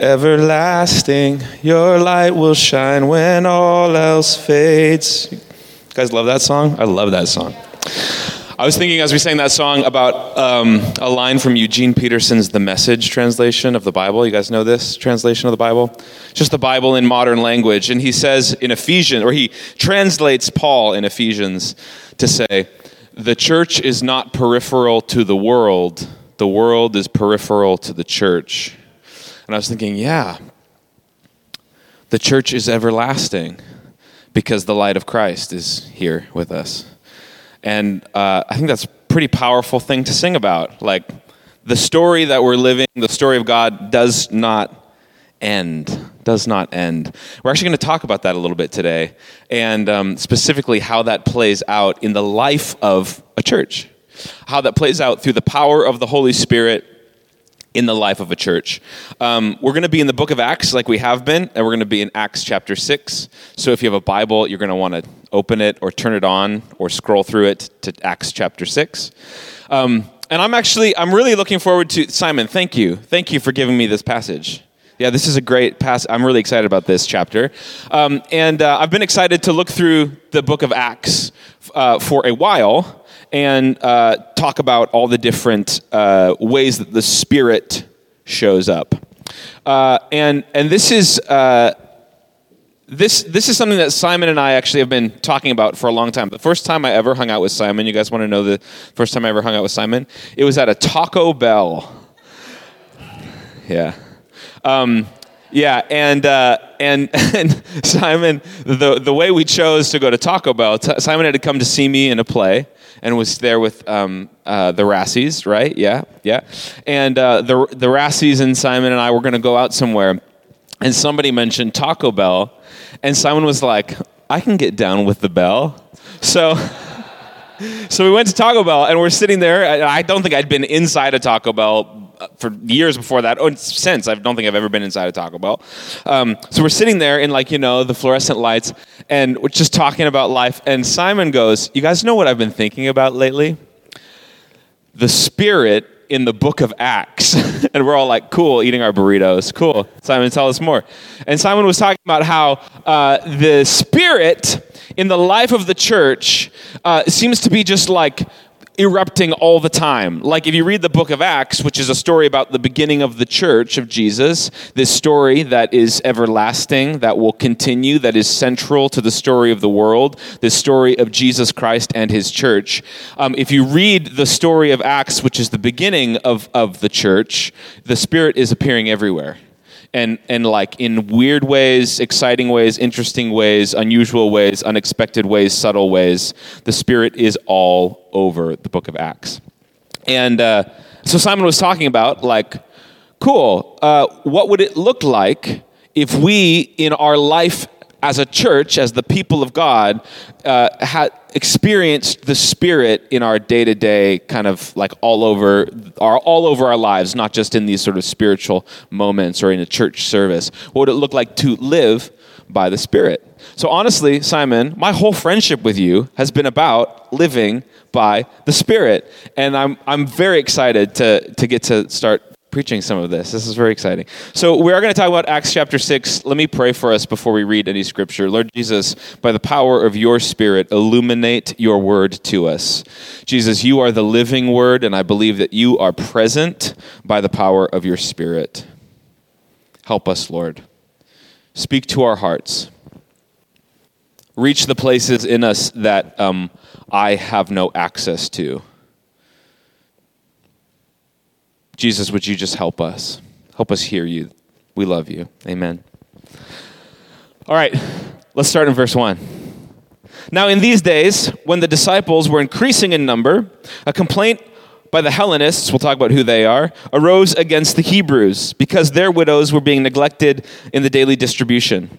Everlasting, your light will shine when all else fades. You guys love that song? I love that song. I was thinking as we sang that song about um, a line from Eugene Peterson's The Message translation of the Bible. You guys know this translation of the Bible? Just the Bible in modern language. And he says in Ephesians, or he translates Paul in Ephesians to say, The church is not peripheral to the world, the world is peripheral to the church. And I was thinking, yeah, the church is everlasting because the light of Christ is here with us. And uh, I think that's a pretty powerful thing to sing about. Like, the story that we're living, the story of God, does not end. Does not end. We're actually going to talk about that a little bit today, and um, specifically how that plays out in the life of a church. How that plays out through the power of the Holy Spirit in the life of a church. Um, we're going to be in the book of Acts like we have been, and we're going to be in Acts chapter 6. So if you have a Bible, you're going to want to open it or turn it on or scroll through it to Acts chapter 6. Um, and I'm actually, I'm really looking forward to, Simon, thank you. Thank you for giving me this passage. Yeah, this is a great pass. I'm really excited about this chapter. Um, and uh, I've been excited to look through the book of Acts uh, for a while and uh, talk about all the different uh, ways that the Spirit shows up. Uh, and and this is uh, this this is something that Simon and I actually have been talking about for a long time. The first time I ever hung out with Simon, you guys want to know the first time I ever hung out with Simon? It was at a Taco Bell. Yeah. Um, yeah, and uh, and and Simon, the the way we chose to go to Taco Bell, t- Simon had to come to see me in a play, and was there with um, uh, the Rassies, right? Yeah, yeah. And uh, the the Rassies and Simon and I were going to go out somewhere, and somebody mentioned Taco Bell, and Simon was like, "I can get down with the bell," so. So we went to Taco Bell and we're sitting there. I don't think I'd been inside a Taco Bell for years before that. Oh, since I don't think I've ever been inside a Taco Bell. Um, so we're sitting there in like you know the fluorescent lights, and we're just talking about life. And Simon goes, "You guys know what I've been thinking about lately? The Spirit in the book of Acts. and we're all like, cool, eating our burritos. Cool. Simon, tell us more. And Simon was talking about how uh, the Spirit in the life of the church uh, seems to be just like erupting all the time. Like if you read the book of Acts, which is a story about the beginning of the church of Jesus, this story that is everlasting, that will continue, that is central to the story of the world, this story of Jesus Christ and his church. Um, if you read the story of Acts, which is the beginning of, of the church, the Spirit is appearing everywhere and and like in weird ways, exciting ways, interesting ways, unusual ways, unexpected ways, subtle ways. The Spirit is all over the Book of Acts, and uh, so Simon was talking about like, cool. Uh, what would it look like if we in our life as a church, as the people of God, uh, had experienced the Spirit in our day to day, kind of like all over our all over our lives, not just in these sort of spiritual moments or in a church service. What would it look like to live by the Spirit? So honestly, Simon, my whole friendship with you has been about living by the Spirit, and I'm I'm very excited to to get to start preaching some of this. This is very exciting. So, we are going to talk about Acts chapter 6. Let me pray for us before we read any scripture. Lord Jesus, by the power of your Spirit, illuminate your word to us. Jesus, you are the living word, and I believe that you are present by the power of your Spirit. Help us, Lord. Speak to our hearts. Reach the places in us that um, I have no access to. Jesus, would you just help us? Help us hear you. We love you. Amen. All right, let's start in verse 1. Now, in these days, when the disciples were increasing in number, a complaint by the Hellenists, we'll talk about who they are, arose against the Hebrews because their widows were being neglected in the daily distribution.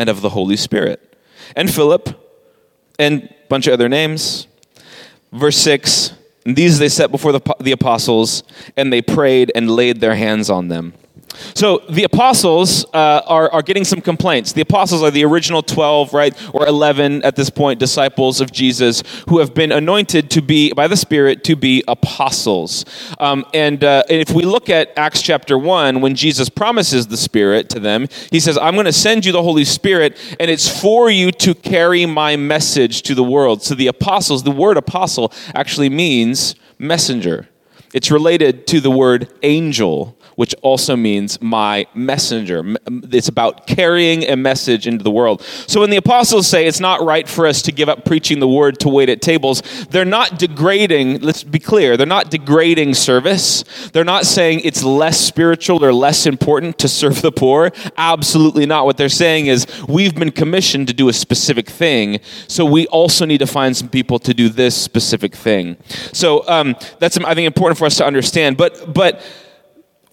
and of the Holy Spirit, and Philip, and a bunch of other names. Verse 6 These they set before the, the apostles, and they prayed and laid their hands on them. So the apostles uh, are, are getting some complaints. The apostles are the original 12, right, or 11 at this point, disciples of Jesus who have been anointed to be, by the Spirit, to be apostles. Um, and, uh, and if we look at Acts chapter 1, when Jesus promises the Spirit to them, he says, I'm going to send you the Holy Spirit, and it's for you to carry my message to the world. So the apostles, the word apostle actually means messenger. It's related to the word angel which also means my messenger. It's about carrying a message into the world. So when the apostles say it's not right for us to give up preaching the word to wait at tables, they're not degrading, let's be clear, they're not degrading service. They're not saying it's less spiritual or less important to serve the poor. Absolutely not. What they're saying is we've been commissioned to do a specific thing, so we also need to find some people to do this specific thing. So um, that's, I think, important for us to understand. But, but,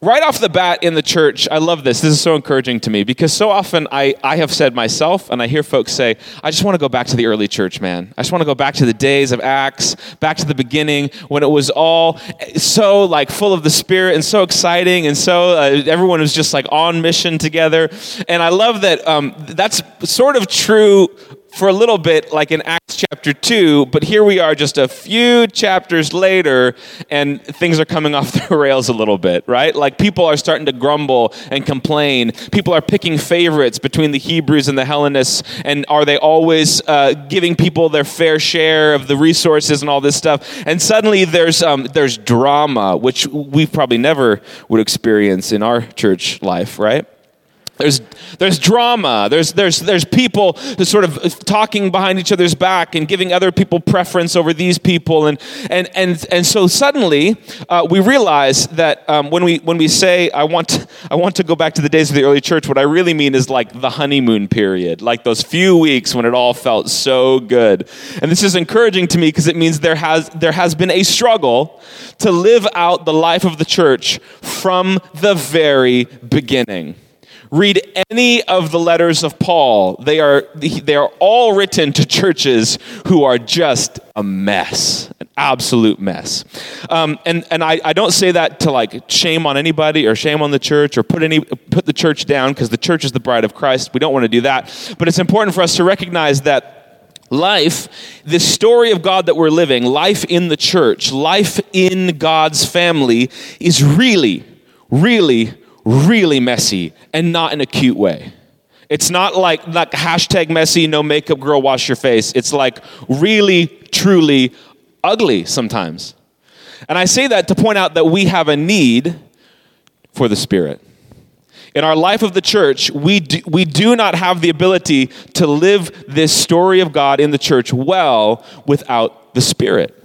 right off the bat in the church, I love this. This is so encouraging to me because so often I, I have said myself, and I hear folks say, I just want to go back to the early church, man. I just want to go back to the days of Acts, back to the beginning when it was all so like full of the Spirit and so exciting, and so uh, everyone was just like on mission together. And I love that um, that's sort of true for a little bit, like in Acts chapter 2, but here we are just a few chapters later, and things are coming off the rails a little bit, right? Like people are starting to grumble and complain. People are picking favorites between the Hebrews and the Hellenists, and are they always uh, giving people their fair share of the resources and all this stuff? And suddenly there's, um, there's drama, which we probably never would experience in our church life, right? There's, there's drama. There's, there's, there's people sort of talking behind each other's back and giving other people preference over these people. And, and, and, and so suddenly uh, we realize that um, when, we, when we say, I want, I want to go back to the days of the early church, what I really mean is like the honeymoon period, like those few weeks when it all felt so good. And this is encouraging to me because it means there has, there has been a struggle to live out the life of the church from the very beginning. Read any of the letters of Paul. They are, they are all written to churches who are just a mess, an absolute mess. Um, and and I, I don't say that to like shame on anybody or shame on the church or put, any, put the church down because the church is the bride of Christ. We don't want to do that. But it's important for us to recognize that Life, the story of God that we're living, life in the church, life in God's family is really, really, really messy and not in a cute way. It's not like like hashtag messy, no makeup girl, wash your face. It's like really, truly ugly sometimes. And I say that to point out that we have a need for the Spirit. In our life of the church, we do, we do not have the ability to live this story of God in the church well without the Spirit.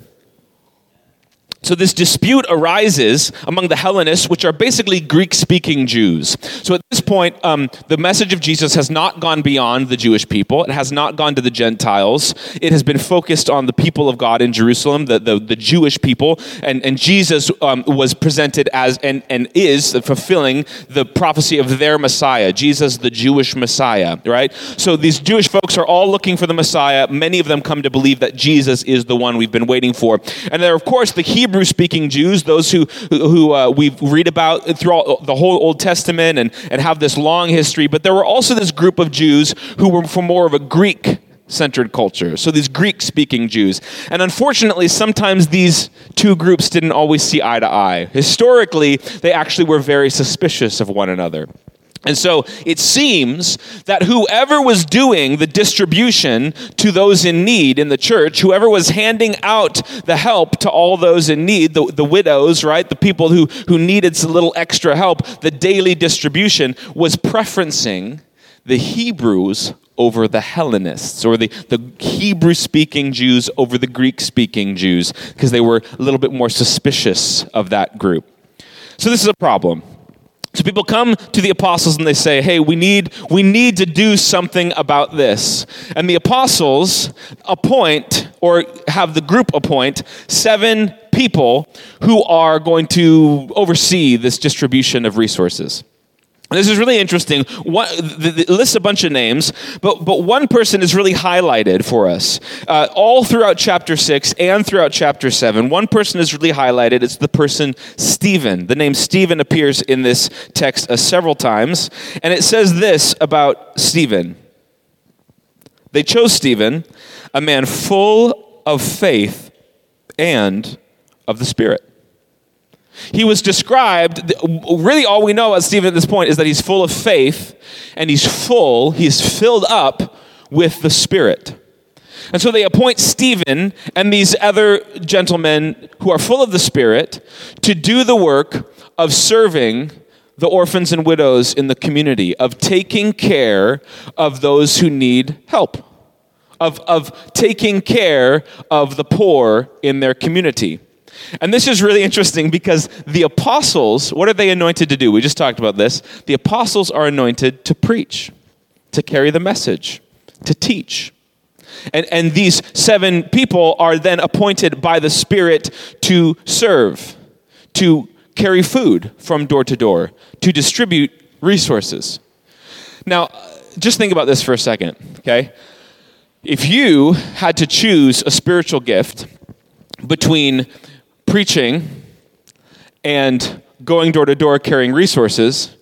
So, this dispute arises among the Hellenists, which are basically Greek speaking Jews. So, at this point, um, the message of Jesus has not gone beyond the Jewish people, it has not gone to the Gentiles. It has been focused on the people of God in Jerusalem, the, the, the Jewish people. And, and Jesus um, was presented as and, and is fulfilling the prophecy of their Messiah, Jesus, the Jewish Messiah, right? So, these Jewish folks are all looking for the Messiah. Many of them come to believe that Jesus is the one we've been waiting for. And there, of course, the Hebrew Hebrew speaking Jews, those who, who uh, we read about throughout the whole Old Testament and, and have this long history, but there were also this group of Jews who were from more of a Greek centered culture. So these Greek speaking Jews. And unfortunately, sometimes these two groups didn't always see eye to eye. Historically, they actually were very suspicious of one another. And so it seems that whoever was doing the distribution to those in need in the church, whoever was handing out the help to all those in need, the, the widows, right, the people who, who needed a little extra help, the daily distribution was preferencing the Hebrews over the Hellenists or the, the Hebrew speaking Jews over the Greek speaking Jews because they were a little bit more suspicious of that group. So this is a problem. So people come to the apostles and they say, "Hey, we need we need to do something about this." And the apostles appoint or have the group appoint seven people who are going to oversee this distribution of resources. This is really interesting. The lists a bunch of names, but, but one person is really highlighted for us. Uh, all throughout chapter 6 and throughout chapter 7, one person is really highlighted. It's the person Stephen. The name Stephen appears in this text uh, several times. And it says this about Stephen They chose Stephen, a man full of faith and of the Spirit. He was described, really, all we know about Stephen at this point is that he's full of faith and he's full, he's filled up with the Spirit. And so they appoint Stephen and these other gentlemen who are full of the Spirit to do the work of serving the orphans and widows in the community, of taking care of those who need help, of, of taking care of the poor in their community. And this is really interesting because the apostles, what are they anointed to do? We just talked about this. The apostles are anointed to preach, to carry the message, to teach. And, and these seven people are then appointed by the Spirit to serve, to carry food from door to door, to distribute resources. Now, just think about this for a second, okay? If you had to choose a spiritual gift between preaching and going door to door carrying resources,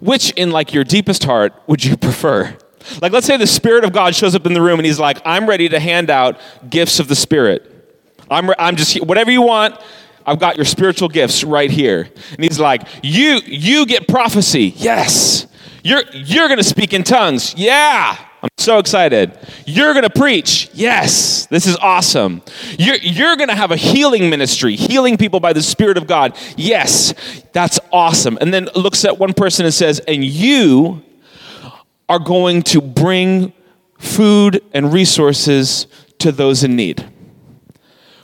which in like your deepest heart would you prefer? Like, let's say the Spirit of God shows up in the room and he's like, I'm ready to hand out gifts of the Spirit. I'm, I'm just, whatever you want, I've got your spiritual gifts right here. And he's like, you, you get prophecy. Yes. You're, you're going to speak in tongues. Yeah. I'm so excited. You're going to preach. Yes, this is awesome. You're, you're going to have a healing ministry, healing people by the Spirit of God. Yes, that's awesome. And then looks at one person and says, and you are going to bring food and resources to those in need.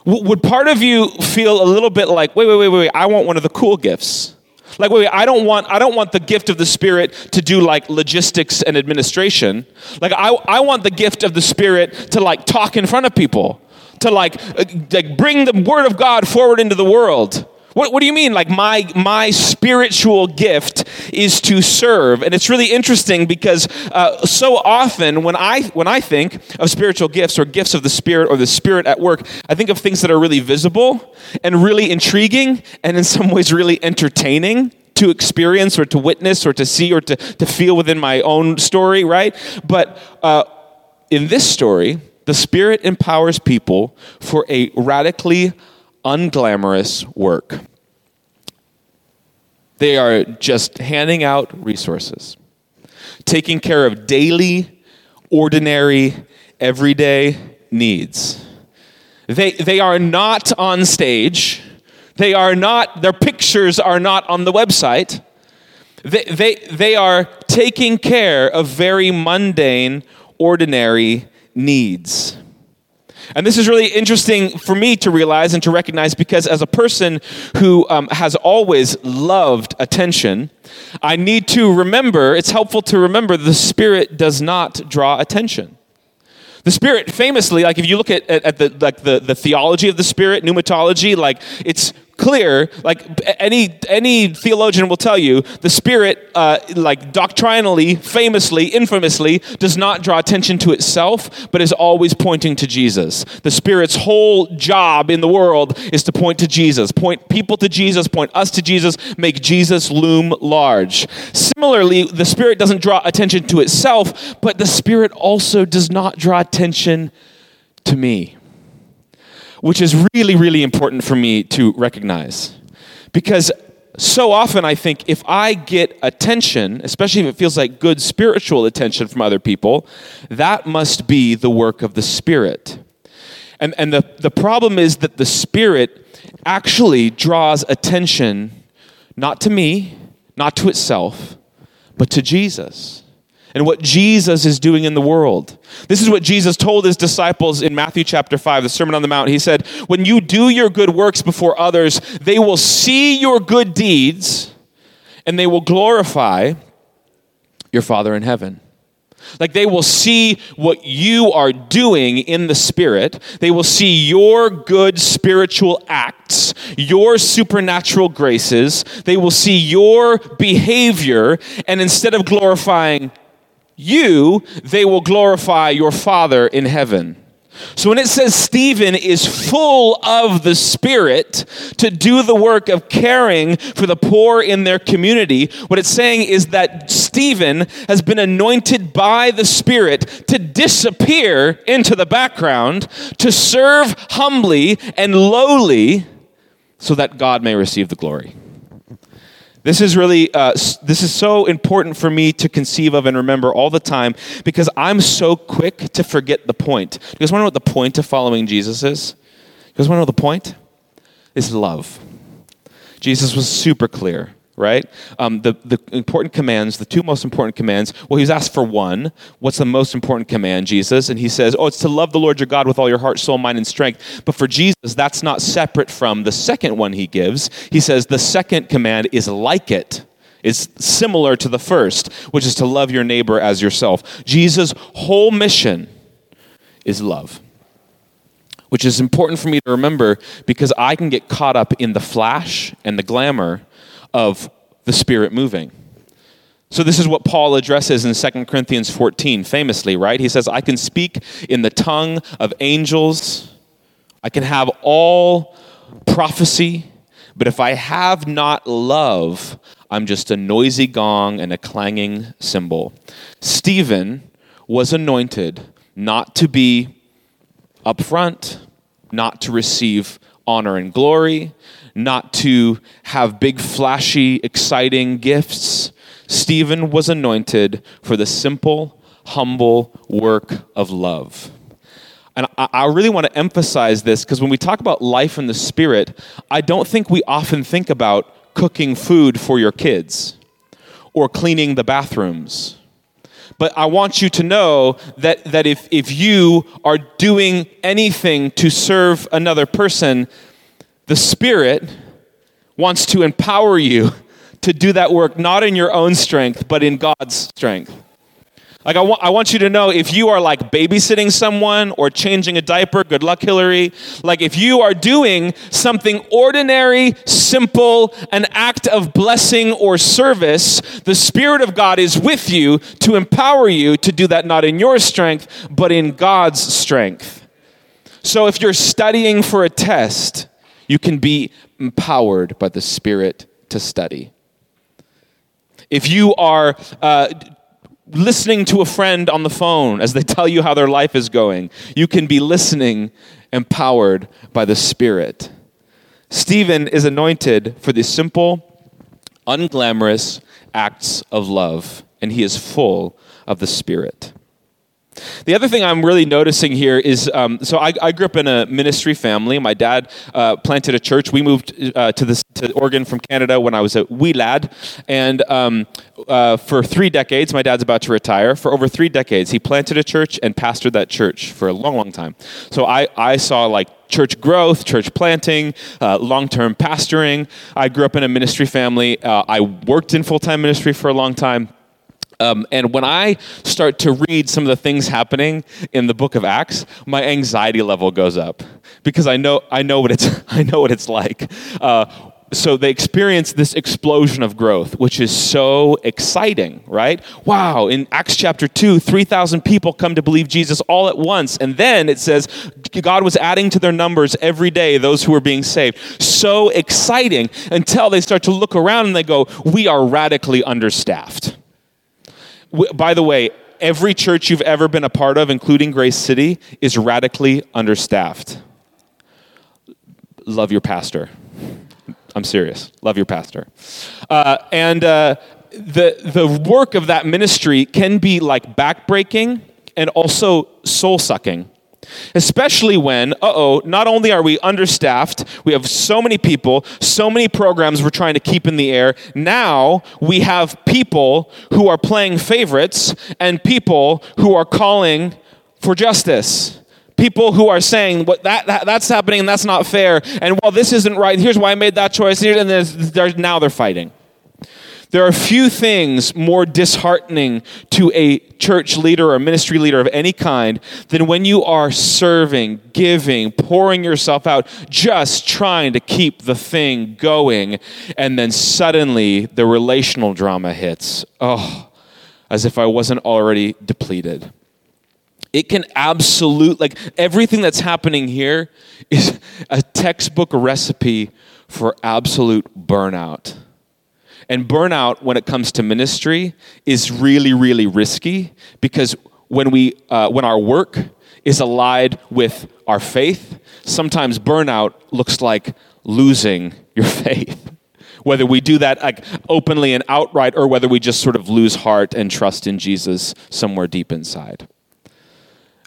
would part of you feel a little bit like, wait, wait, wait, wait, I want one of the cool gifts? Like, wait, wait, I don't want, I don't want the gift of the Spirit to do like logistics and administration. Like, I, I want the gift of the Spirit to like talk in front of people, to like, uh, like bring the Word of God forward into the world. What, what do you mean? Like my my spiritual gift is to serve, and it's really interesting because uh, so often when I when I think of spiritual gifts or gifts of the Spirit or the Spirit at work, I think of things that are really visible and really intriguing, and in some ways really entertaining to experience or to witness or to see or to, to feel within my own story, right? But uh, in this story, the Spirit empowers people for a radically unglamorous work. They are just handing out resources, taking care of daily, ordinary, everyday needs. They, they are not on stage. They are not, their pictures are not on the website. They, they, they are taking care of very mundane, ordinary needs. And this is really interesting for me to realize and to recognize because, as a person who um, has always loved attention, I need to remember, it's helpful to remember the Spirit does not draw attention. The Spirit, famously, like if you look at, at, at the, like the, the theology of the Spirit, pneumatology, like it's clear like any any theologian will tell you the spirit uh, like doctrinally famously infamously does not draw attention to itself but is always pointing to jesus. The spirit's whole job in the world is to point to jesus point people to jesus point us to jesus make jesus loom large. Similarly the spirit doesn't draw attention to itself but the spirit also does not draw attention to me which is really, really important for me to recognize. Because so often I think if I get attention, especially if it feels like good spiritual attention from other people, that must be the work of the Spirit. And, and the, the problem is that the Spirit actually draws attention not to me, not to itself, but to Jesus and what Jesus is doing in the world. This is what Jesus told his disciples in Matthew chapter 5, the Sermon on the Mount. He said, When you do your good works before others, they will see your good deeds and they will glorify your Father in heaven. Like they will see what you are doing in the Spirit. They will see your good spiritual acts, your supernatural graces. They will see your behavior. And instead of glorifying you, they will glorify your Father in heaven. So when it says Stephen is full of the Spirit to do the work of caring for the poor in their community, what it's saying is that Stephen has been anointed by the Spirit to disappear into the background, to serve humbly and lowly so that God may receive the glory. This is really uh, this is so important for me to conceive of and remember all the time because I'm so quick to forget the point. You guys want to know what the point of following Jesus is? You guys want to know the point? Is love. Jesus was super clear right? Um, the, the important commands, the two most important commands. Well, he was asked for one. What's the most important command, Jesus? And he says, Oh, it's to love the Lord your God with all your heart, soul, mind, and strength. But for Jesus, that's not separate from the second one he gives. He says, The second command is like it. It's similar to the first, which is to love your neighbor as yourself. Jesus' whole mission is love which is important for me to remember because I can get caught up in the flash and the glamour of the Spirit moving. So, this is what Paul addresses in 2 Corinthians 14, famously, right? He says, I can speak in the tongue of angels, I can have all prophecy, but if I have not love, I'm just a noisy gong and a clanging cymbal. Stephen was anointed not to be up front, not to receive honor and glory, not to have big, flashy, exciting gifts. Stephen was anointed for the simple, humble work of love. And I, really want to emphasize this because when we talk about life in the Spirit, I don't think we often think about cooking food for your kids or cleaning the bathrooms. But I want you to know that, that if, if you are doing anything to serve another person, the Spirit wants to empower you to do that work not in your own strength, but in God's strength. Like, I, wa- I want you to know if you are like babysitting someone or changing a diaper, good luck, Hillary. Like, if you are doing something ordinary, simple, an act of blessing or service, the Spirit of God is with you to empower you to do that not in your strength, but in God's strength. So, if you're studying for a test, you can be empowered by the Spirit to study. If you are uh, listening to a friend on the phone as they tell you how their life is going, you can be listening empowered by the Spirit. Stephen is anointed for the simple, unglamorous acts of love, and he is full of the Spirit. The other thing I'm really noticing here is um, so I, I, grew up in a ministry family. My dad uh, planted a church. We moved uh, to, this, to Oregon from Canada when I was a wee lad. And um, uh, for three decades, my dad's about to retire. For over three decades, he planted a church and pastored that church for a long, long time. So I, I saw like church growth, church planting, uh, long term pastoring. I grew up in a ministry family. Uh, I worked in full time ministry for a long time. Um, and when I start to read some of the things happening in the book of Acts, my anxiety level goes up because I know I know what it's I know what it's like. Uh, so they experience this explosion of growth, which is so exciting, right? Wow, in Acts chapter 2, 3,000 people come to believe Jesus all at once. And then it says God was adding to their numbers every day those who were being saved. So exciting until they start to look around and they go, We are radically understaffed by the way, every church you've ever been a part of, including Grace City, is radically understaffed. Love your pastor. I'm serious. Love your pastor. Uh, and uh, the, the work of that ministry can be like backbreaking and also soul sucking. Especially when, uh oh, not only are we understaffed, we have so many people, so many programs we're trying to keep in the air. Now we have people who are playing favorites and people who are calling for justice. People who are saying what that, that that's happening and that's not fair, and well, this isn't right. Here's why I made that choice. And then now they're fighting. There are few things more disheartening to a church leader or ministry leader of any kind than when you are serving, giving, pouring yourself out, just trying to keep the thing going, and then suddenly the relational drama hits. Oh, as if I wasn't already depleted. It can absolute like everything that's happening here is a textbook recipe for absolute burnout. And burnout, when it comes to ministry, is really, really risky because when, we, uh, when our work is allied with our faith, sometimes burnout looks like losing your faith. Whether we do that like openly and outright, or whether we just sort of lose heart and trust in Jesus somewhere deep inside.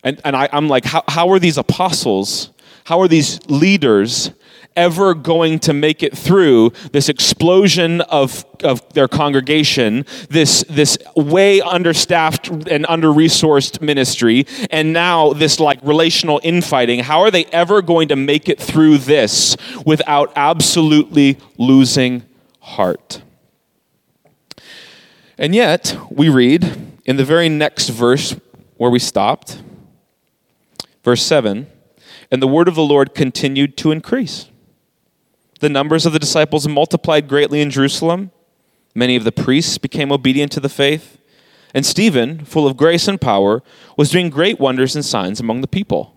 And, and I, I'm like, how, how are these apostles, how are these leaders ever going to make it through this explosion of, of their congregation, this, this way understaffed and under resourced ministry, and now this like relational infighting. How are they ever going to make it through this without absolutely losing heart? And yet, we read in the very next verse where we stopped, verse 7 and the word of the Lord continued to increase. The numbers of the disciples multiplied greatly in Jerusalem. Many of the priests became obedient to the faith. And Stephen, full of grace and power, was doing great wonders and signs among the people.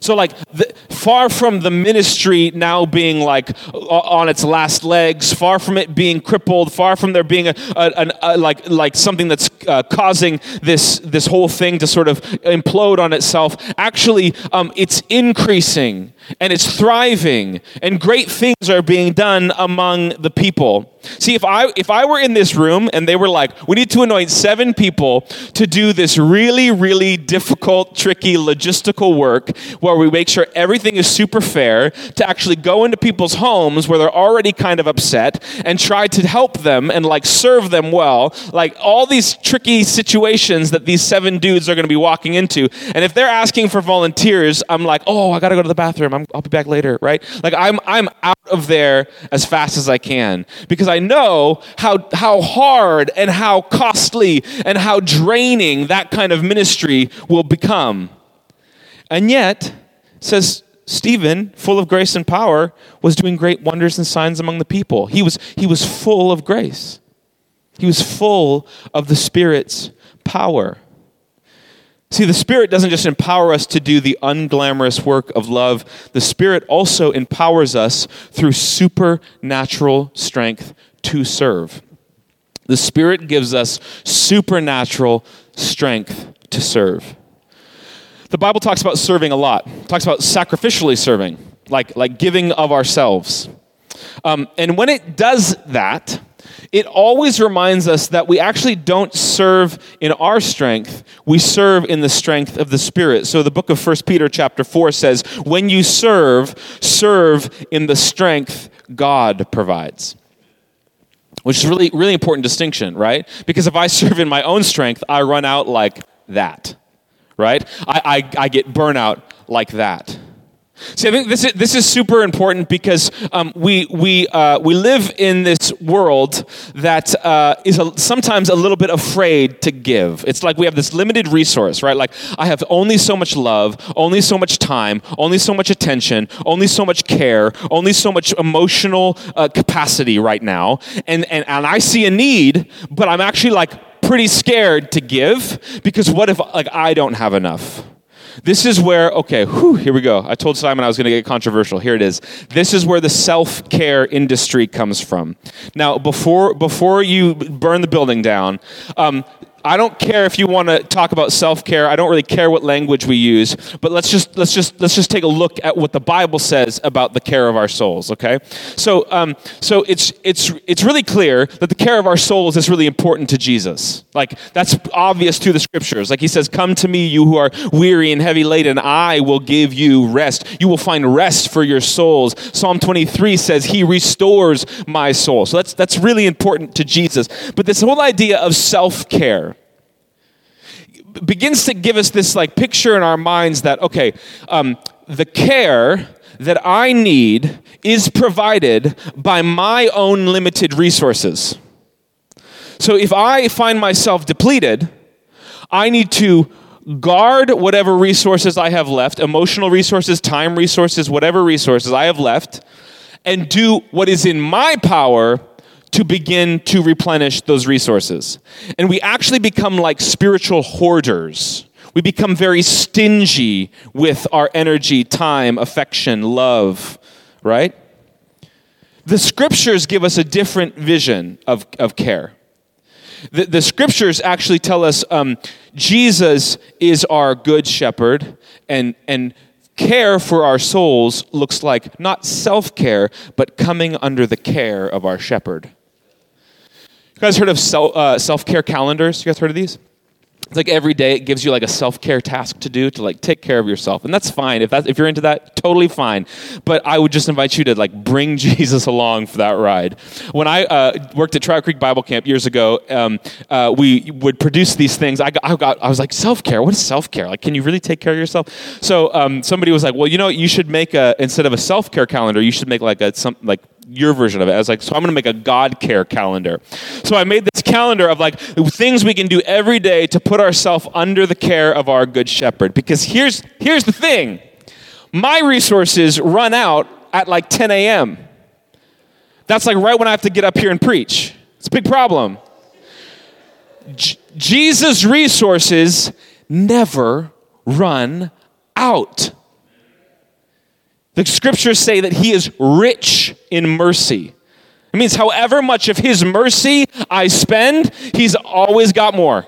So, like, the, far from the ministry now being like on its last legs, far from it being crippled, far from there being a, a, a like like something that's uh, causing this this whole thing to sort of implode on itself. Actually, um, it's increasing and it's thriving, and great things are being done among the people. See, if I if I were in this room and they were like, we need to anoint seven people to do this really, really difficult, tricky logistical work where we make sure everything is super fair, to actually go into people's homes where they're already kind of upset and try to help them and like serve them well, like all these tricky situations that these seven dudes are going to be walking into. And if they're asking for volunteers, I'm like, oh, I got to go to the bathroom. I'm, I'll be back later, right? Like I'm I'm out of there as fast as I can because I know how, how hard and how costly and how draining that kind of ministry will become. And yet, says Stephen, full of grace and power, was doing great wonders and signs among the people. He was, he was full of grace. He was full of the Spirit's power. See, the Spirit doesn't just empower us to do the unglamorous work of love, the Spirit also empowers us through supernatural strength to serve. The Spirit gives us supernatural strength to serve. The Bible talks about serving a lot, it talks about sacrificially serving, like, like giving of ourselves. Um, and when it does that, it always reminds us that we actually don't serve in our strength we serve in the strength of the spirit. So the book of 1 peter chapter 4 says when you serve serve in the strength god provides. Which is really really important distinction right? Because if i serve in my own strength i run out like that right i, I, I get burnout like that See, I think this is, this is super important because um, we, we, uh, we live in this world that uh, is a, sometimes a little bit afraid to give. It's like we have this limited resource, right? Like, I have only so much love, only so much time, only so much attention, only so much care, only so much emotional uh, capacity right now. And, and, and I see a need, but I'm actually like pretty scared to give because what if like I don't have enough? This is where, okay, whew, here we go. I told Simon I was going to get controversial. Here it is. This is where the self care industry comes from. Now, before, before you burn the building down, um, I don't care if you want to talk about self-care. I don't really care what language we use, but let's just let's just let's just take a look at what the Bible says about the care of our souls. Okay, so um, so it's it's it's really clear that the care of our souls is really important to Jesus. Like that's obvious through the scriptures. Like he says, "Come to me, you who are weary and heavy laden, I will give you rest. You will find rest for your souls." Psalm 23 says, "He restores my soul." So that's that's really important to Jesus. But this whole idea of self-care begins to give us this like picture in our minds that okay um, the care that i need is provided by my own limited resources. So if I find myself depleted, I need to guard whatever resources I have left emotional resources, time resources, whatever resources I have left and do what is in my power to begin to replenish those resources. And we actually become like spiritual hoarders. We become very stingy with our energy, time, affection, love, right? The scriptures give us a different vision of, of care. The, the scriptures actually tell us um, Jesus is our good shepherd, and, and care for our souls looks like not self care, but coming under the care of our shepherd. You guys heard of self uh, self care calendars? You guys heard of these? It's like every day it gives you like a self-care task to do to like take care of yourself. And that's fine. If that if you're into that, totally fine. But I would just invite you to like bring Jesus along for that ride. When I uh, worked at Trout Creek Bible Camp years ago, um, uh, we would produce these things. I got, I got I was like, self-care? What is self-care? Like, can you really take care of yourself? So um, somebody was like, well, you know, you should make a instead of a self-care calendar, you should make like a some like your version of it. I was like, so I'm going to make a God care calendar. So I made this calendar of like things we can do every day to put ourselves under the care of our good shepherd. Because here's, here's the thing my resources run out at like 10 a.m. That's like right when I have to get up here and preach. It's a big problem. J- Jesus' resources never run out. The scriptures say that he is rich in mercy. It means however much of his mercy I spend, he's always got more.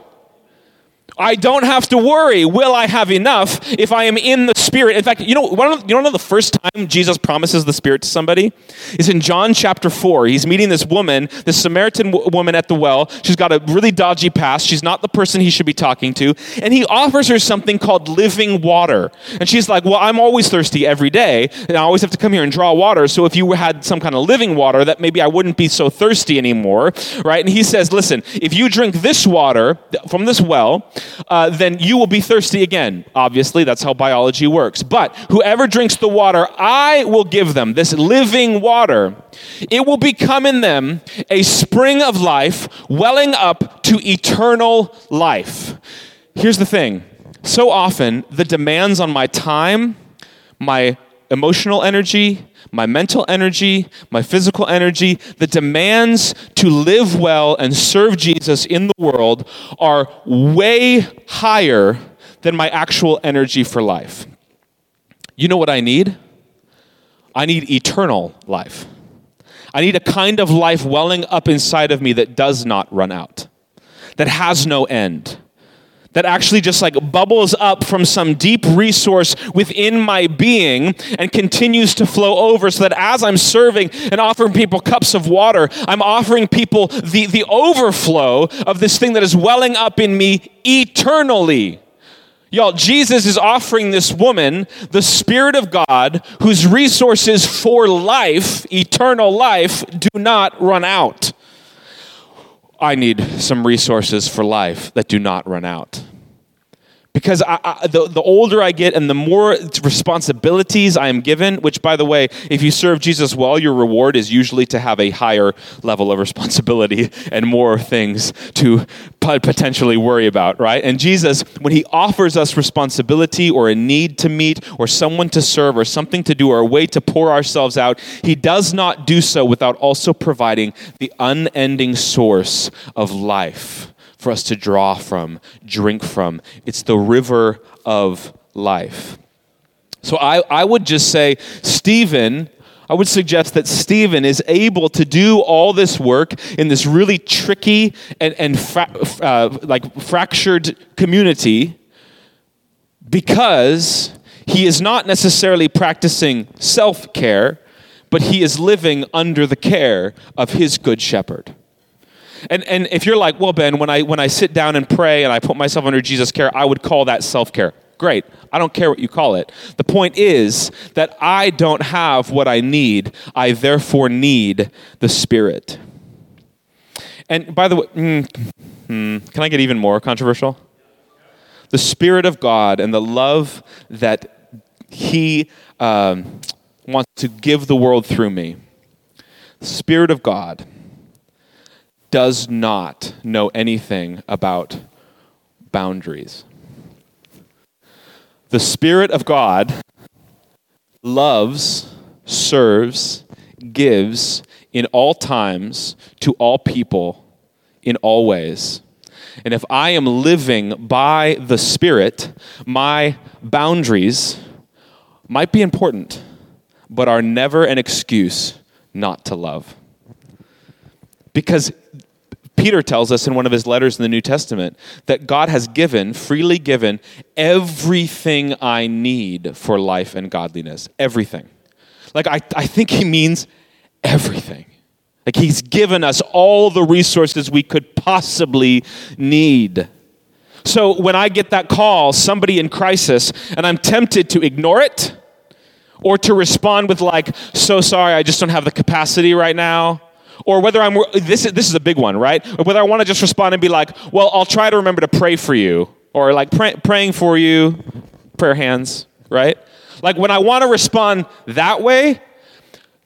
I don't have to worry, will I have enough if I am in the Spirit? In fact, you know, you don't know the first time Jesus promises the Spirit to somebody? Is in John chapter 4. He's meeting this woman, this Samaritan w- woman at the well. She's got a really dodgy past. She's not the person he should be talking to. And he offers her something called living water. And she's like, Well, I'm always thirsty every day, and I always have to come here and draw water. So if you had some kind of living water, that maybe I wouldn't be so thirsty anymore, right? And he says, Listen, if you drink this water from this well, uh, then you will be thirsty again. Obviously, that's how biology works. But whoever drinks the water I will give them, this living water, it will become in them a spring of life, welling up to eternal life. Here's the thing so often, the demands on my time, my emotional energy, my mental energy, my physical energy, the demands to live well and serve Jesus in the world are way higher than my actual energy for life. You know what I need? I need eternal life. I need a kind of life welling up inside of me that does not run out, that has no end that actually just like bubbles up from some deep resource within my being and continues to flow over so that as I'm serving and offering people cups of water, I'm offering people the, the overflow of this thing that is welling up in me eternally. Y'all, Jesus is offering this woman the Spirit of God whose resources for life, eternal life, do not run out. I need some resources for life that do not run out. Because I, I, the, the older I get and the more responsibilities I am given, which, by the way, if you serve Jesus well, your reward is usually to have a higher level of responsibility and more things to potentially worry about, right? And Jesus, when he offers us responsibility or a need to meet or someone to serve or something to do or a way to pour ourselves out, he does not do so without also providing the unending source of life for us to draw from, drink from. It's the river of life. So I, I would just say, Stephen, I would suggest that Stephen is able to do all this work in this really tricky and, and fra- uh, like fractured community because he is not necessarily practicing self care, but he is living under the care of his good shepherd. And, and if you're like, well, Ben, when I, when I sit down and pray and I put myself under Jesus' care, I would call that self care. Great. I don't care what you call it. The point is that I don't have what I need. I therefore need the Spirit. And by the way, mm, mm, can I get even more controversial? The Spirit of God and the love that He um, wants to give the world through me. Spirit of God does not know anything about boundaries. The Spirit of God loves, serves, gives in all times to all people in all ways. And if I am living by the Spirit, my boundaries might be important, but are never an excuse not to love. Because Peter tells us in one of his letters in the New Testament that God has given, freely given, everything I need for life and godliness. Everything. Like, I, I think he means everything. Like, he's given us all the resources we could possibly need. So, when I get that call, somebody in crisis, and I'm tempted to ignore it or to respond with, like, so sorry, I just don't have the capacity right now or whether I'm, this is, this is a big one, right? Or whether I want to just respond and be like, well, I'll try to remember to pray for you, or like pray, praying for you, prayer hands, right? Like when I want to respond that way,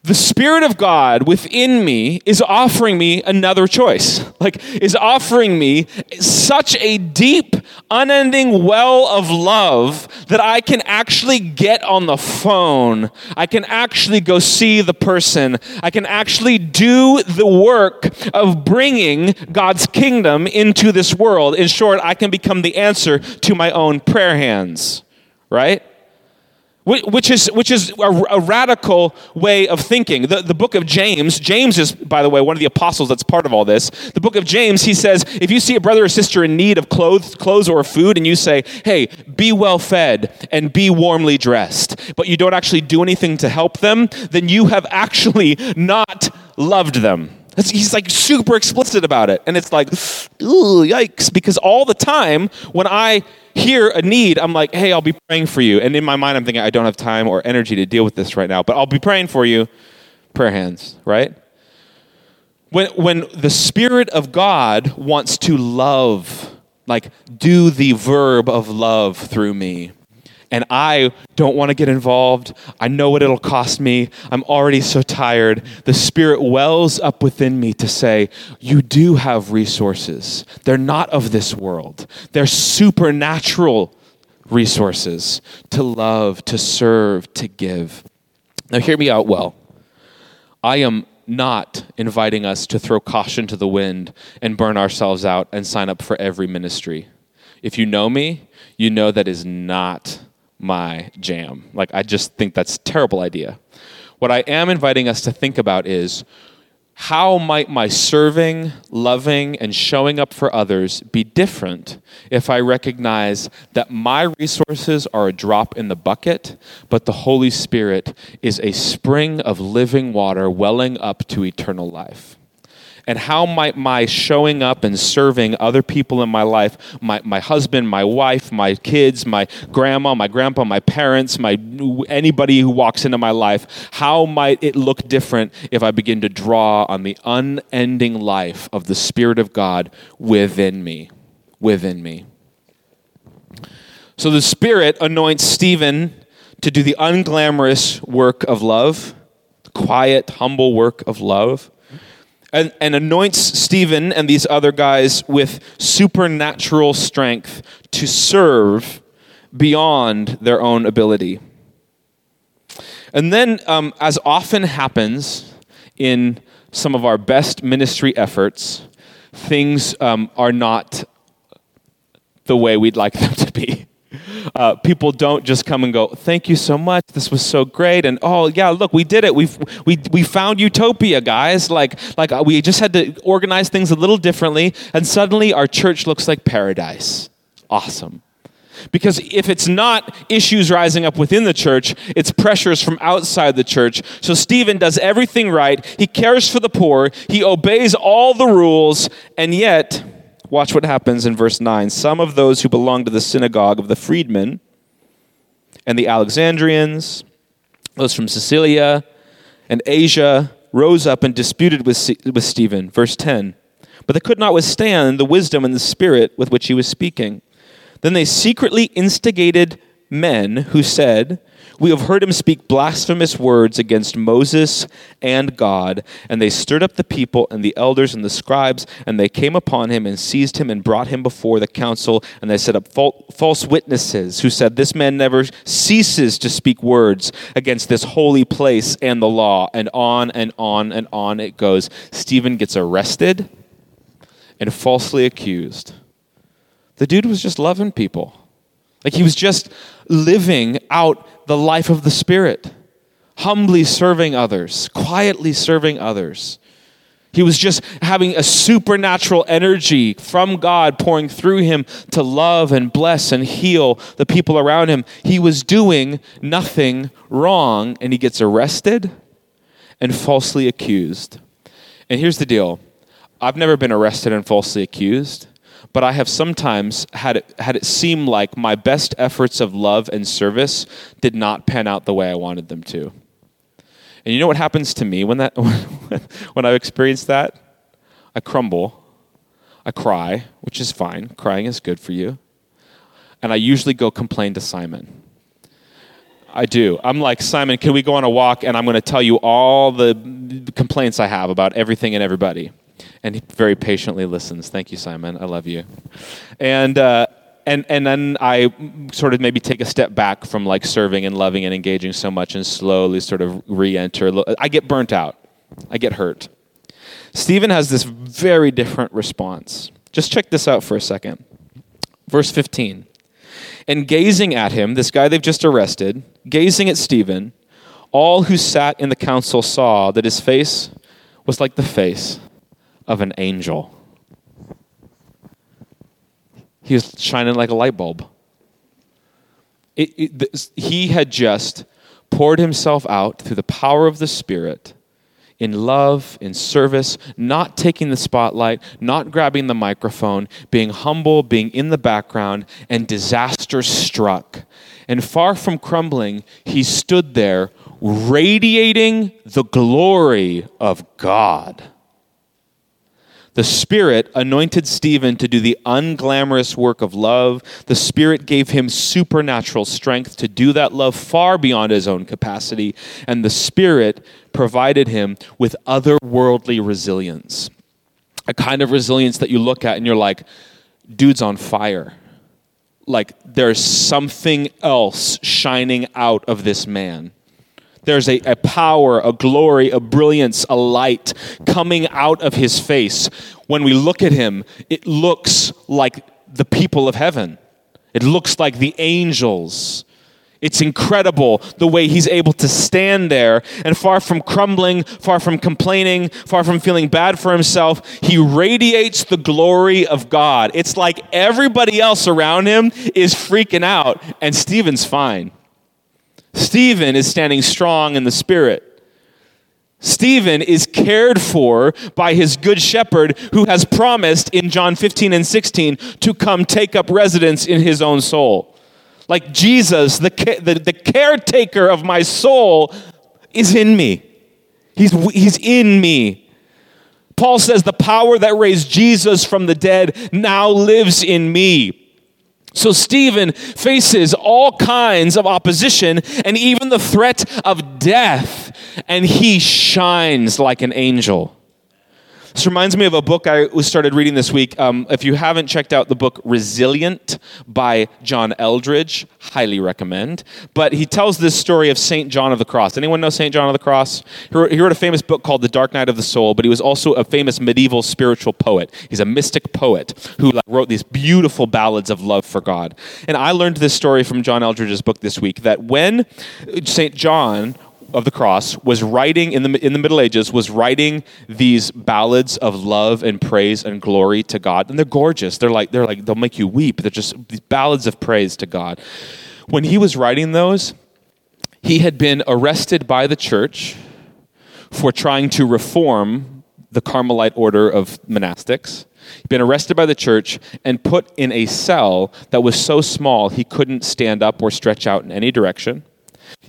the Spirit of God within me is offering me another choice. Like, is offering me such a deep, unending well of love that I can actually get on the phone. I can actually go see the person. I can actually do the work of bringing God's kingdom into this world. In short, I can become the answer to my own prayer hands, right? Which is, which is a, a, radical way of thinking. The, the book of James, James is, by the way, one of the apostles that's part of all this. The book of James, he says, if you see a brother or sister in need of clothes, clothes or food, and you say, hey, be well fed and be warmly dressed, but you don't actually do anything to help them, then you have actually not loved them. He's like super explicit about it. And it's like, ooh, yikes. Because all the time when I hear a need, I'm like, hey, I'll be praying for you. And in my mind, I'm thinking, I don't have time or energy to deal with this right now, but I'll be praying for you. Prayer hands, right? When, when the Spirit of God wants to love, like do the verb of love through me, and I don't want to get involved. I know what it'll cost me. I'm already so tired. The Spirit wells up within me to say, You do have resources. They're not of this world, they're supernatural resources to love, to serve, to give. Now, hear me out well. I am not inviting us to throw caution to the wind and burn ourselves out and sign up for every ministry. If you know me, you know that is not my jam. Like, I just think that's a terrible idea. What I am inviting us to think about is how might my serving, loving, and showing up for others be different if I recognize that my resources are a drop in the bucket, but the Holy Spirit is a spring of living water welling up to eternal life? And how might my showing up and serving other people in my life, my, my husband, my wife, my kids, my grandma, my grandpa, my parents, my anybody who walks into my life, how might it look different if I begin to draw on the unending life of the Spirit of God within me, within me. So the Spirit anoints Stephen to do the unglamorous work of love, quiet, humble work of love and, and anoints Stephen and these other guys with supernatural strength to serve beyond their own ability. And then, um, as often happens in some of our best ministry efforts, things um, are not the way we'd like them to be. Uh, people don't just come and go, "Thank you so much. This was so great." And oh yeah, look, we did it. We've, we we found utopia, guys. Like like uh, we just had to organize things a little differently, and suddenly our church looks like paradise. Awesome. Because if it's not issues rising up within the church, it's pressures from outside the church. So Stephen does everything right. He cares for the poor. He obeys all the rules, and yet Watch what happens in verse 9. Some of those who belonged to the synagogue of the freedmen and the Alexandrians, those from Cilicia and Asia, rose up and disputed with, with Stephen. Verse 10. But they could not withstand the wisdom and the spirit with which he was speaking. Then they secretly instigated men who said, We have heard him speak blasphemous words against Moses and God. And they stirred up the people and the elders and the scribes, and they came upon him and seized him and brought him before the council. And they set up false witnesses who said, This man never ceases to speak words against this holy place and the law. And on and on and on it goes. Stephen gets arrested and falsely accused. The dude was just loving people. Like he was just living out the life of the Spirit, humbly serving others, quietly serving others. He was just having a supernatural energy from God pouring through him to love and bless and heal the people around him. He was doing nothing wrong, and he gets arrested and falsely accused. And here's the deal I've never been arrested and falsely accused but I have sometimes had it, had it seem like my best efforts of love and service did not pan out the way I wanted them to. And you know what happens to me when, that, when I've experienced that? I crumble, I cry, which is fine. Crying is good for you. And I usually go complain to Simon. I do. I'm like, Simon, can we go on a walk? And I'm going to tell you all the complaints I have about everything and everybody and he very patiently listens. Thank you, Simon. I love you. And uh, and and then I sort of maybe take a step back from like serving and loving and engaging so much, and slowly sort of re-enter. I get burnt out. I get hurt. Stephen has this very different response. Just check this out for a second. Verse 15. And gazing at him, this guy they've just arrested, gazing at Stephen, all who sat in the council saw that his face was like the face of an angel. He was shining like a light bulb. It, it, he had just poured himself out through the power of the Spirit in love, in service, not taking the spotlight, not grabbing the microphone, being humble, being in the background, and disaster struck. And far from crumbling, he stood there radiating the glory of God. The Spirit anointed Stephen to do the unglamorous work of love. The Spirit gave him supernatural strength to do that love far beyond his own capacity. And the Spirit provided him with otherworldly resilience. A kind of resilience that you look at and you're like, dude's on fire. Like there's something else shining out of this man. There's a, a power, a glory, a brilliance, a light coming out of his face. When we look at him, it looks like the people of heaven, it looks like the angels. It's incredible the way he's able to stand there and far from crumbling, far from complaining, far from feeling bad for himself, he radiates the glory of God. It's like everybody else around him is freaking out and Stephen's fine. Stephen is standing strong in the Spirit. Stephen is cared for by his good shepherd who has promised in John 15 and 16 to come take up residence in his own soul. Like Jesus, the, the, the caretaker of my soul, is in me. He's, he's in me. Paul says, The power that raised Jesus from the dead now lives in me. So Stephen faces all kinds of opposition and even the threat of death, and he shines like an angel. This reminds me of a book I started reading this week. Um, if you haven't checked out the book Resilient by John Eldredge, highly recommend. But he tells this story of St. John of the Cross. Anyone know St. John of the Cross? He wrote, he wrote a famous book called The Dark Night of the Soul, but he was also a famous medieval spiritual poet. He's a mystic poet who like, wrote these beautiful ballads of love for God. And I learned this story from John Eldredge's book this week that when St. John of the cross was writing in the in the Middle Ages was writing these ballads of love and praise and glory to God, and they're gorgeous. They're like they're like they'll make you weep. They're just these ballads of praise to God. When he was writing those, he had been arrested by the church for trying to reform the Carmelite order of monastics. He'd been arrested by the church and put in a cell that was so small he couldn't stand up or stretch out in any direction.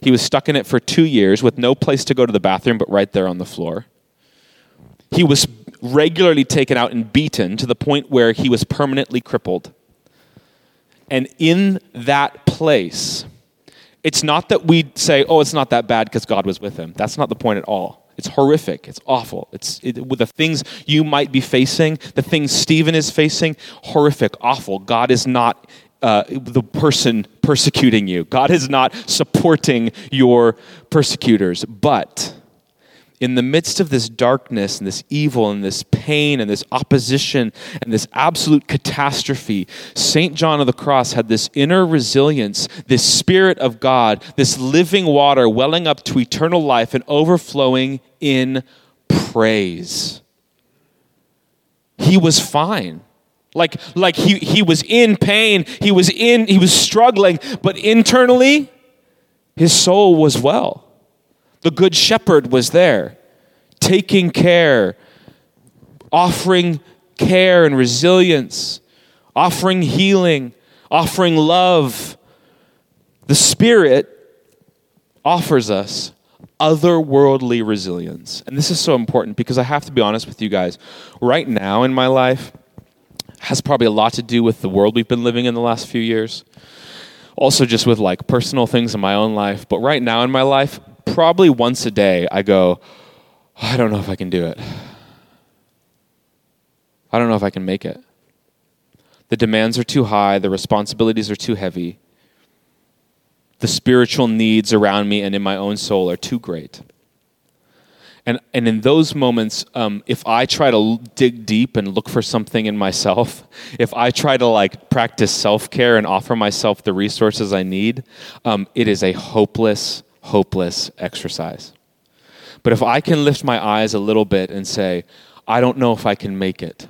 He was stuck in it for two years with no place to go to the bathroom but right there on the floor. He was regularly taken out and beaten to the point where he was permanently crippled. And in that place, It's not that we say, oh, it's not that bad because God was with him. That's not the point at all. It's horrific. It's awful. It's it, with the things you might be facing, the things Stephen is facing, horrific, awful. God is not uh, the person persecuting you. God is not supporting your persecutors. But in the midst of this darkness and this evil and this pain and this opposition and this absolute catastrophe, St. John of the Cross had this inner resilience, this Spirit of God, this living water welling up to eternal life and overflowing in praise. He was fine. Like, like he, he was in pain, he was in, he was struggling, but internally, his soul was well. The Good Shepherd was there, taking care, offering care and resilience, offering healing, offering love. The Spirit offers us otherworldly resilience. And this is so important because I have to be honest with you guys. Right now in my life, has probably a lot to do with the world we've been living in the last few years. Also, just with like personal things in my own life. But right now in my life, probably once a day, I go, oh, I don't know if I can do it. I don't know if I can make it. The demands are too high, the responsibilities are too heavy. The spiritual needs around me and in my own soul are too great. And, and in those moments, um, if I try to dig deep and look for something in myself, if I try to like practice self care and offer myself the resources I need, um, it is a hopeless, hopeless exercise. But if I can lift my eyes a little bit and say, I don't know if I can make it,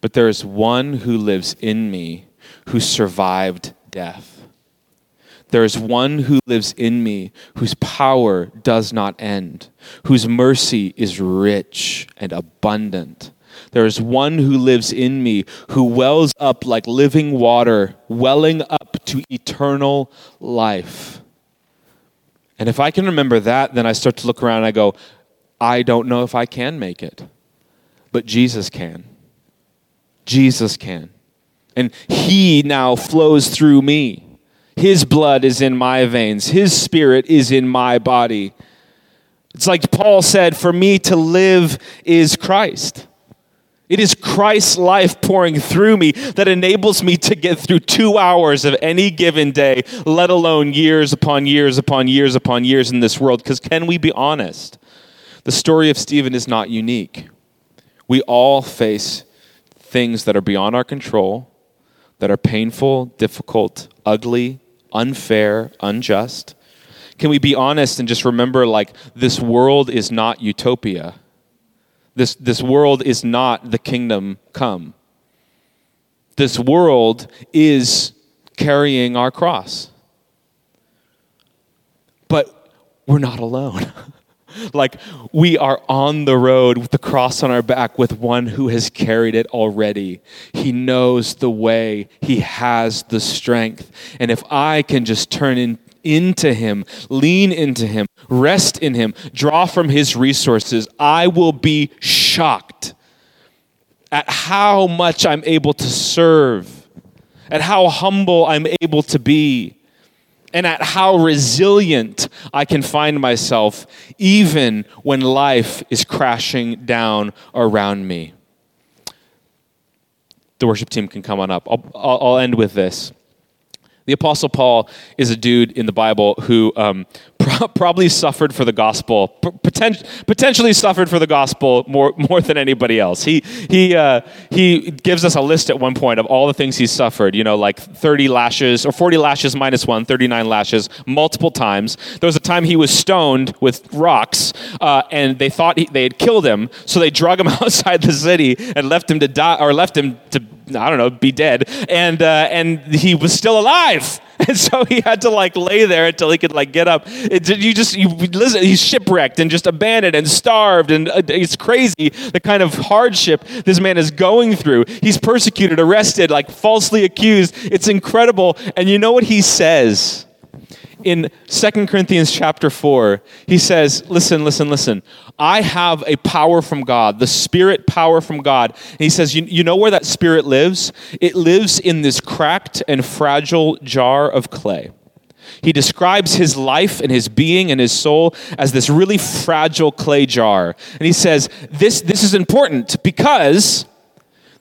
but there is one who lives in me who survived death there is one who lives in me whose power does not end, whose mercy is rich and abundant. There is one who lives in me who wells up like living water, welling up to eternal life. And if I can remember that, then I start to look around and I go, I don't know if I can make it, but Jesus can. Jesus can. And He now flows through me. His blood is in my veins, His spirit is in my body. It's like Paul said, For me to live is Christ. It is Christ's life pouring through me that enables me to get through two hours of any given day, let alone years upon years upon years upon years in this world. Because can we be honest? The story of Stephen is not unique. We all face things that are beyond our control, that are painful, difficult, ugly, unfair, unjust? Can we be honest and just remember like this world is not utopia? This, this world is not the kingdom come. This world is carrying our cross. But we're not alone. like we are on the road with the cross on our back with one who has carried it already. He knows the way, he has the strength. And if I can just turn in, into him, lean into him, rest in him, draw from his resources, I will be shocked at how much I'm able to serve, at how humble I'm able to be and at how resilient I can find myself even when life is crashing down around me. The worship team can come on up. I'll, I'll end with this. The Apostle Paul is a dude in the Bible who um, pro- probably suffered for the gospel, poten- potentially suffered for the gospel more, more than anybody else. He, he, uh, he gives us a list at one point of all the things he's suffered, you know, like 30 lashes or 40 lashes minus one, 39 lashes, multiple times. There was a time he was stoned with rocks, uh, and they thought he, they had killed him, so they drug him outside the city and left him to die, or left him to I don't know, be dead, and uh, and he was still alive, and so he had to like lay there until he could like get up. It, you just you listen, he's shipwrecked and just abandoned and starved, and uh, it's crazy the kind of hardship this man is going through. He's persecuted, arrested, like falsely accused. It's incredible, and you know what he says in 2 Corinthians chapter 4, he says, Listen, listen, listen. I have a power from God, the spirit power from God. And he says, you, you know where that spirit lives? It lives in this cracked and fragile jar of clay. He describes his life and his being and his soul as this really fragile clay jar. And he says, This, this is important because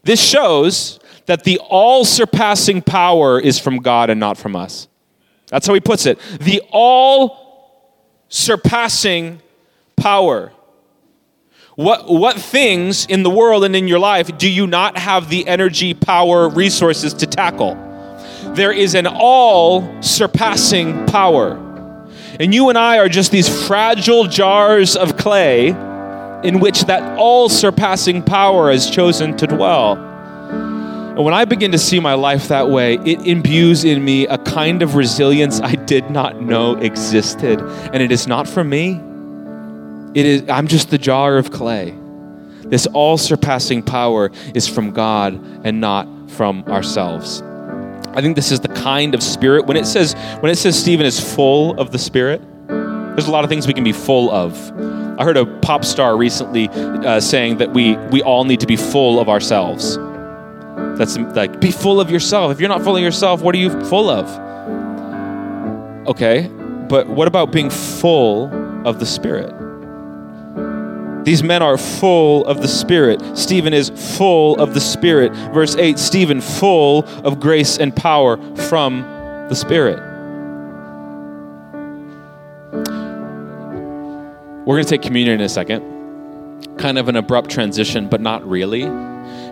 this shows that the all surpassing power is from God and not from us. That's how he puts it. The all surpassing power. What, what things in the world and in your life do you not have the energy, power, resources to tackle? There is an all surpassing power. And you and I are just these fragile jars of clay in which that all surpassing power has chosen to dwell. And when I begin to see my life that way, it imbues in me a kind of resilience I did not know existed. And it is not from me, it is, I'm just the jar of clay. This all surpassing power is from God and not from ourselves. I think this is the kind of spirit when it says when it says Stephen is full of the spirit there's a lot of things we can be full of. I heard a pop star recently uh, saying that we we all need to be full of ourselves. That's like be full of yourself. If you're not full of yourself, what are you full of? Okay, but what about being full of the spirit? These men are full of the Spirit. Stephen is full of the Spirit. Verse 8 Stephen, full of grace and power from the Spirit. We're going to take communion in a second. Kind of an abrupt transition, but not really.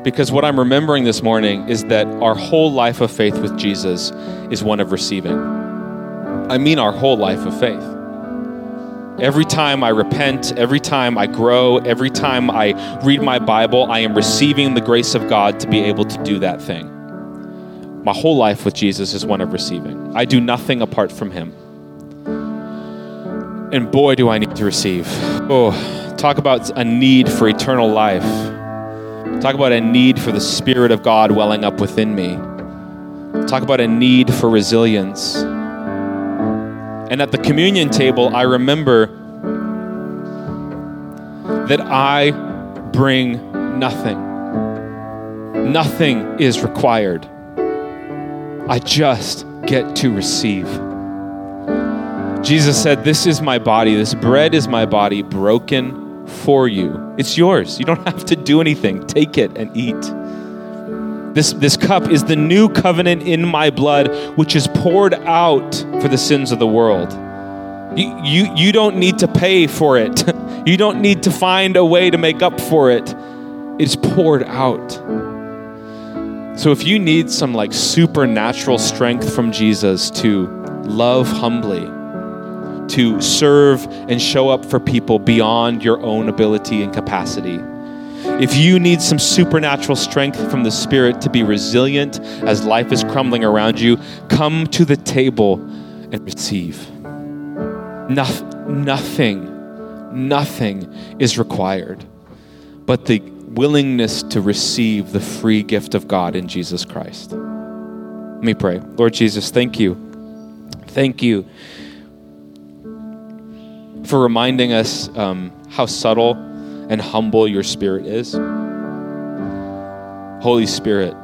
Because what I'm remembering this morning is that our whole life of faith with Jesus is one of receiving. I mean, our whole life of faith. Every time I repent, every time I grow, every time I read my Bible, I am receiving the grace of God to be able to do that thing. My whole life with Jesus is one of receiving. I do nothing apart from Him. And boy, do I need to receive. Oh, talk about a need for eternal life. Talk about a need for the Spirit of God welling up within me. Talk about a need for resilience. And at the communion table, I remember that I bring nothing. Nothing is required. I just get to receive. Jesus said, This is my body. This bread is my body broken for you. It's yours. You don't have to do anything. Take it and eat. This, this cup is the new covenant in my blood, which is poured out for the sins of the world. You, you, you don't need to pay for it, you don't need to find a way to make up for it. It's poured out. So if you need some like supernatural strength from Jesus to love humbly, to serve and show up for people beyond your own ability and capacity, if you need some supernatural strength from the Spirit to be resilient as life is crumbling around you, come to the table and receive. nothing, nothing is required but the willingness to receive the free gift of God in Jesus Christ. Let me pray. Lord Jesus, thank you. Thank you for reminding us um, how subtle and humble your spirit is. Holy Spirit,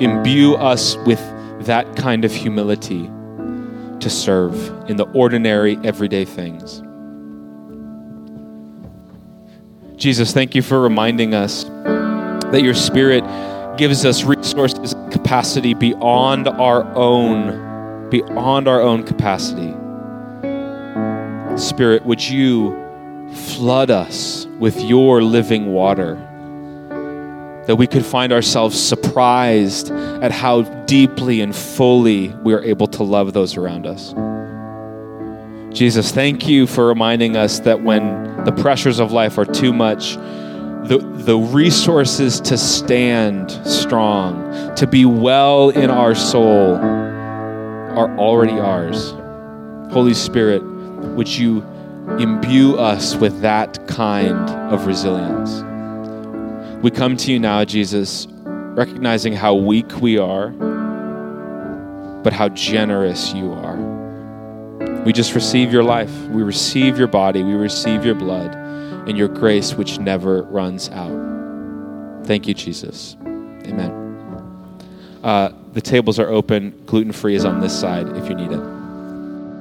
imbue us with that kind of humility to serve in the ordinary, everyday things. Jesus, thank you for reminding us that your Spirit gives us resources and capacity beyond our own, beyond our own capacity. Spirit, would you flood us with your living water. That we could find ourselves surprised at how deeply and fully we are able to love those around us. Jesus, thank you for reminding us that when the pressures of life are too much, the, the resources to stand strong, to be well in our soul, are already ours. Holy Spirit, would you imbue us with that kind of resilience. We come to you now, Jesus, recognizing how weak we are, but how generous you are. We just receive your life. We receive your body. We receive your blood and your grace, which never runs out. Thank you, Jesus. Amen. Uh, the tables are open. Gluten free is on this side if you need it.